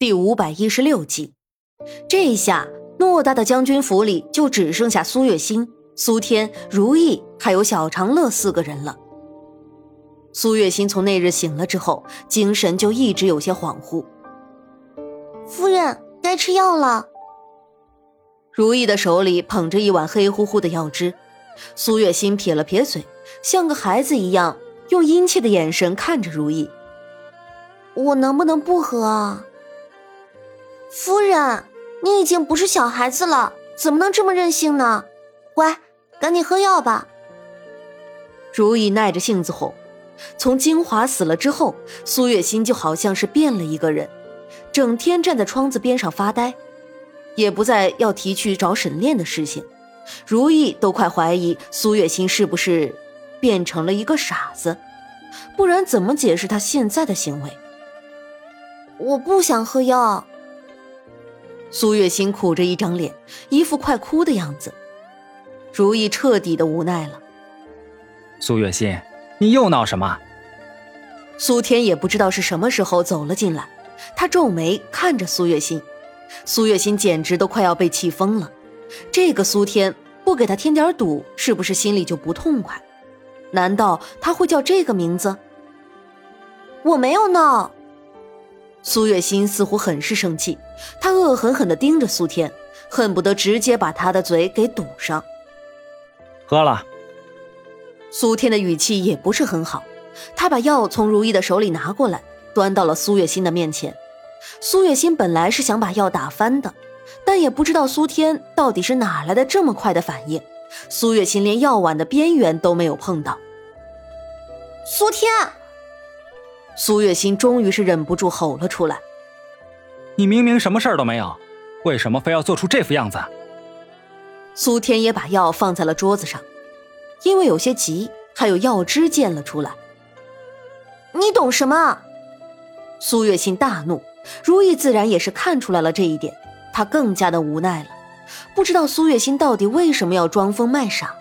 第五百一十六集，这一下偌大的将军府里就只剩下苏月心、苏天、如意还有小长乐四个人了。苏月心从那日醒了之后，精神就一直有些恍惚。夫人，该吃药了。如意的手里捧着一碗黑乎乎的药汁，苏月心撇了撇嘴，像个孩子一样，用殷切的眼神看着如意。我能不能不喝啊？夫人，你已经不是小孩子了，怎么能这么任性呢？乖，赶紧喝药吧。如意耐着性子哄。从金华死了之后，苏月心就好像是变了一个人，整天站在窗子边上发呆，也不再要提去找沈炼的事情。如意都快怀疑苏月心是不是变成了一个傻子，不然怎么解释他现在的行为？我不想喝药。苏月心苦着一张脸，一副快哭的样子。如意彻底的无奈了。苏月心，你又闹什么？苏天也不知道是什么时候走了进来，他皱眉看着苏月心，苏月心简直都快要被气疯了。这个苏天不给他添点堵，是不是心里就不痛快？难道他会叫这个名字？我没有闹。苏月心似乎很是生气，她恶狠狠地盯着苏天，恨不得直接把他的嘴给堵上。喝了。苏天的语气也不是很好，他把药从如意的手里拿过来，端到了苏月心的面前。苏月心本来是想把药打翻的，但也不知道苏天到底是哪来的这么快的反应。苏月心连药碗的边缘都没有碰到。苏天。苏月心终于是忍不住吼了出来：“你明明什么事儿都没有，为什么非要做出这副样子？”苏天也把药放在了桌子上，因为有些急，还有药汁溅了出来。你懂什么？苏月心大怒，如意自然也是看出来了这一点，她更加的无奈了，不知道苏月心到底为什么要装疯卖傻。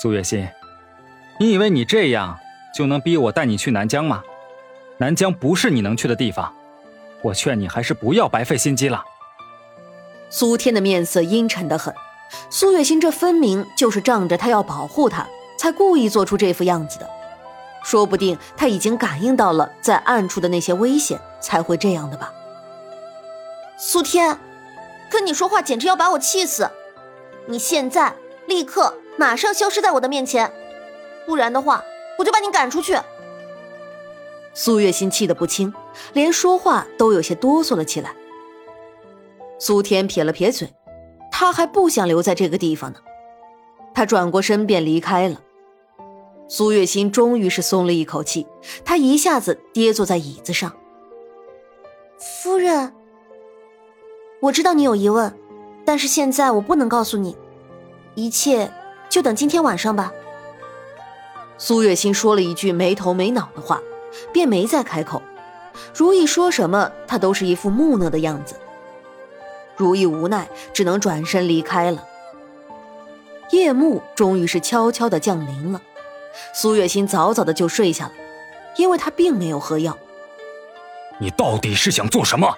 苏月心，你以为你这样？就能逼我带你去南疆吗？南疆不是你能去的地方，我劝你还是不要白费心机了。苏天的面色阴沉的很，苏月心这分明就是仗着他要保护他，才故意做出这副样子的。说不定他已经感应到了在暗处的那些危险，才会这样的吧。苏天，跟你说话简直要把我气死！你现在立刻马上消失在我的面前，不然的话。我就把你赶出去！苏月心气得不轻，连说话都有些哆嗦了起来。苏天撇了撇嘴，他还不想留在这个地方呢。他转过身便离开了。苏月心终于是松了一口气，他一下子跌坐在椅子上。夫人，我知道你有疑问，但是现在我不能告诉你，一切就等今天晚上吧。苏月心说了一句没头没脑的话，便没再开口。如意说什么，他都是一副木讷的样子。如意无奈，只能转身离开了。夜幕终于是悄悄的降临了，苏月心早早的就睡下了，因为她并没有喝药。你到底是想做什么？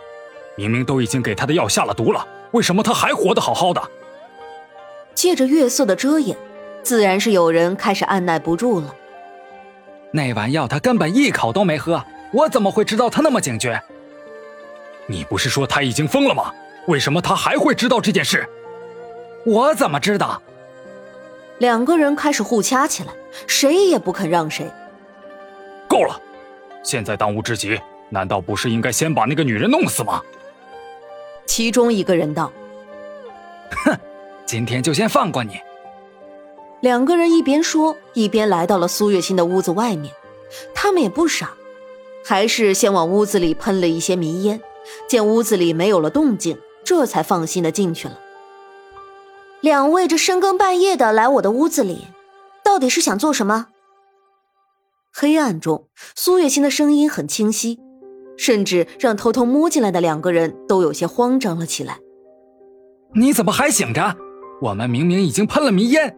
明明都已经给他的药下了毒了，为什么他还活得好好的？借着月色的遮掩。自然是有人开始按耐不住了。那碗药他根本一口都没喝，我怎么会知道他那么警觉？你不是说他已经疯了吗？为什么他还会知道这件事？我怎么知道？两个人开始互掐起来，谁也不肯让谁。够了！现在当务之急，难道不是应该先把那个女人弄死吗？其中一个人道：“哼，今天就先放过你。”两个人一边说，一边来到了苏月心的屋子外面。他们也不傻，还是先往屋子里喷了一些迷烟。见屋子里没有了动静，这才放心的进去了。两位这深更半夜的来我的屋子里，到底是想做什么？黑暗中，苏月心的声音很清晰，甚至让偷偷摸进来的两个人都有些慌张了起来。你怎么还醒着？我们明明已经喷了迷烟。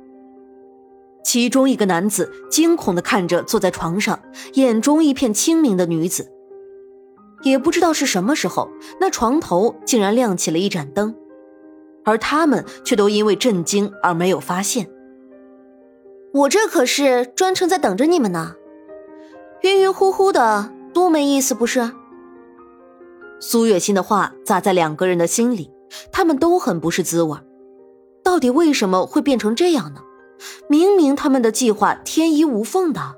其中一个男子惊恐地看着坐在床上、眼中一片清明的女子。也不知道是什么时候，那床头竟然亮起了一盏灯，而他们却都因为震惊而没有发现。我这可是专程在等着你们呢，晕晕乎乎的，多没意思，不是？苏月心的话砸在两个人的心里，他们都很不是滋味。到底为什么会变成这样呢？明明他们的计划天衣无缝的。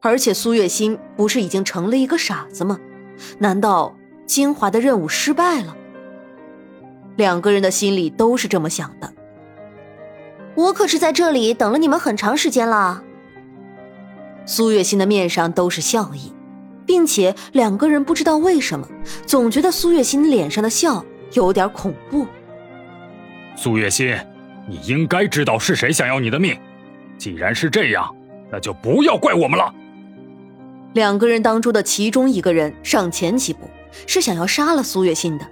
而且苏月心不是已经成了一个傻子吗？难道金华的任务失败了？两个人的心里都是这么想的。我可是在这里等了你们很长时间了。苏月心的面上都是笑意，并且两个人不知道为什么，总觉得苏月心脸上的笑有点恐怖。苏月心，你应该知道是谁想要你的命。既然是这样，那就不要怪我们了。两个人当中的其中一个人上前几步，是想要杀了苏月心的，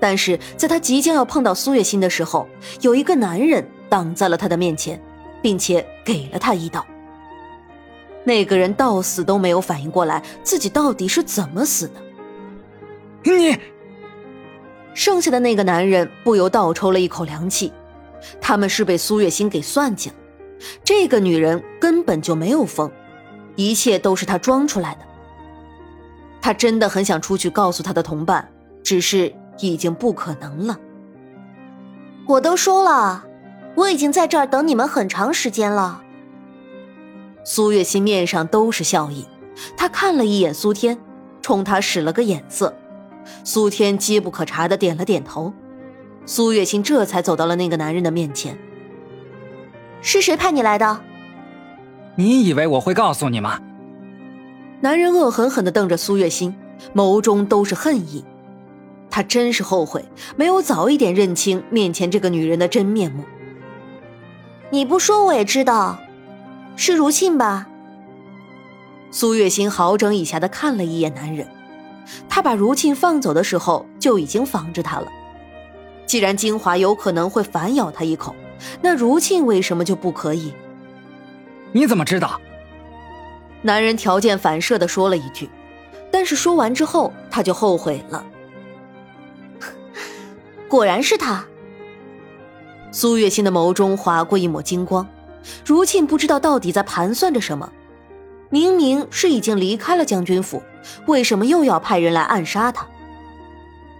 但是在他即将要碰到苏月心的时候，有一个男人挡在了他的面前，并且给了他一刀。那个人到死都没有反应过来自己到底是怎么死的。你，剩下的那个男人不由倒抽了一口凉气，他们是被苏月心给算计了，这个女人根本就没有疯。一切都是她装出来的。他真的很想出去告诉他的同伴，只是已经不可能了。我都说了，我已经在这儿等你们很长时间了。苏月心面上都是笑意，她看了一眼苏天，冲他使了个眼色。苏天机不可察的点了点头。苏月心这才走到了那个男人的面前。是谁派你来的？你以为我会告诉你吗？男人恶狠狠地瞪着苏月心，眸中都是恨意。他真是后悔没有早一点认清面前这个女人的真面目。你不说我也知道，是如沁吧？苏月心好整以暇地看了一眼男人，他把如沁放走的时候就已经防着他了。既然金华有可能会反咬他一口，那如沁为什么就不可以？你怎么知道？男人条件反射的说了一句，但是说完之后他就后悔了。果然是他。苏月心的眸中划过一抹金光，如沁不知道到底在盘算着什么。明明是已经离开了将军府，为什么又要派人来暗杀他？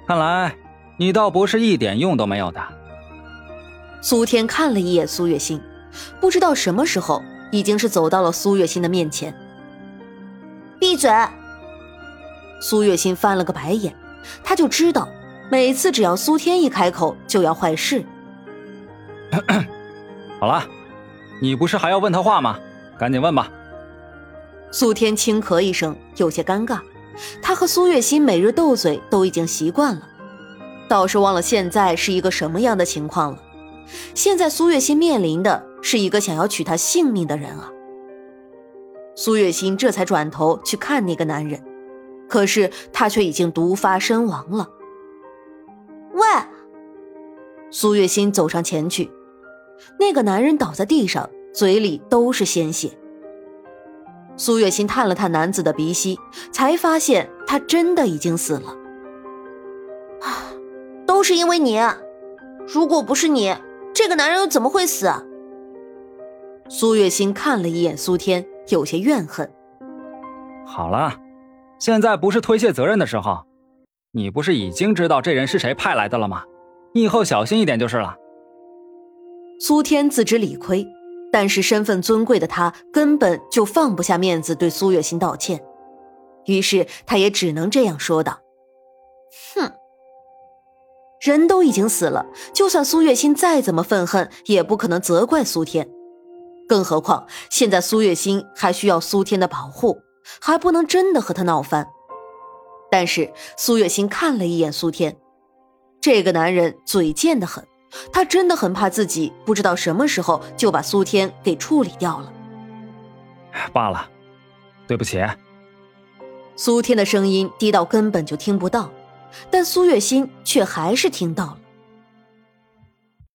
看来你倒不是一点用都没有的。苏天看了一眼苏月心，不知道什么时候。已经是走到了苏月心的面前。闭嘴！苏月心翻了个白眼，他就知道，每次只要苏天一开口，就要坏事。好了，你不是还要问他话吗？赶紧问吧。苏天轻咳一声，有些尴尬。他和苏月心每日斗嘴都已经习惯了，倒是忘了现在是一个什么样的情况了。现在苏月心面临的。是一个想要取他性命的人啊！苏月心这才转头去看那个男人，可是他却已经毒发身亡了。喂！苏月心走上前去，那个男人倒在地上，嘴里都是鲜血。苏月心探了探男子的鼻息，才发现他真的已经死了。啊，都是因为你！如果不是你，这个男人又怎么会死？苏月心看了一眼苏天，有些怨恨。好了，现在不是推卸责任的时候。你不是已经知道这人是谁派来的了吗？你以后小心一点就是了。苏天自知理亏，但是身份尊贵的他根本就放不下面子对苏月心道歉，于是他也只能这样说道：“哼，人都已经死了，就算苏月心再怎么愤恨，也不可能责怪苏天。”更何况，现在苏月心还需要苏天的保护，还不能真的和他闹翻。但是苏月心看了一眼苏天，这个男人嘴贱的很，他真的很怕自己不知道什么时候就把苏天给处理掉了。罢了，对不起。苏天的声音低到根本就听不到，但苏月心却还是听到了。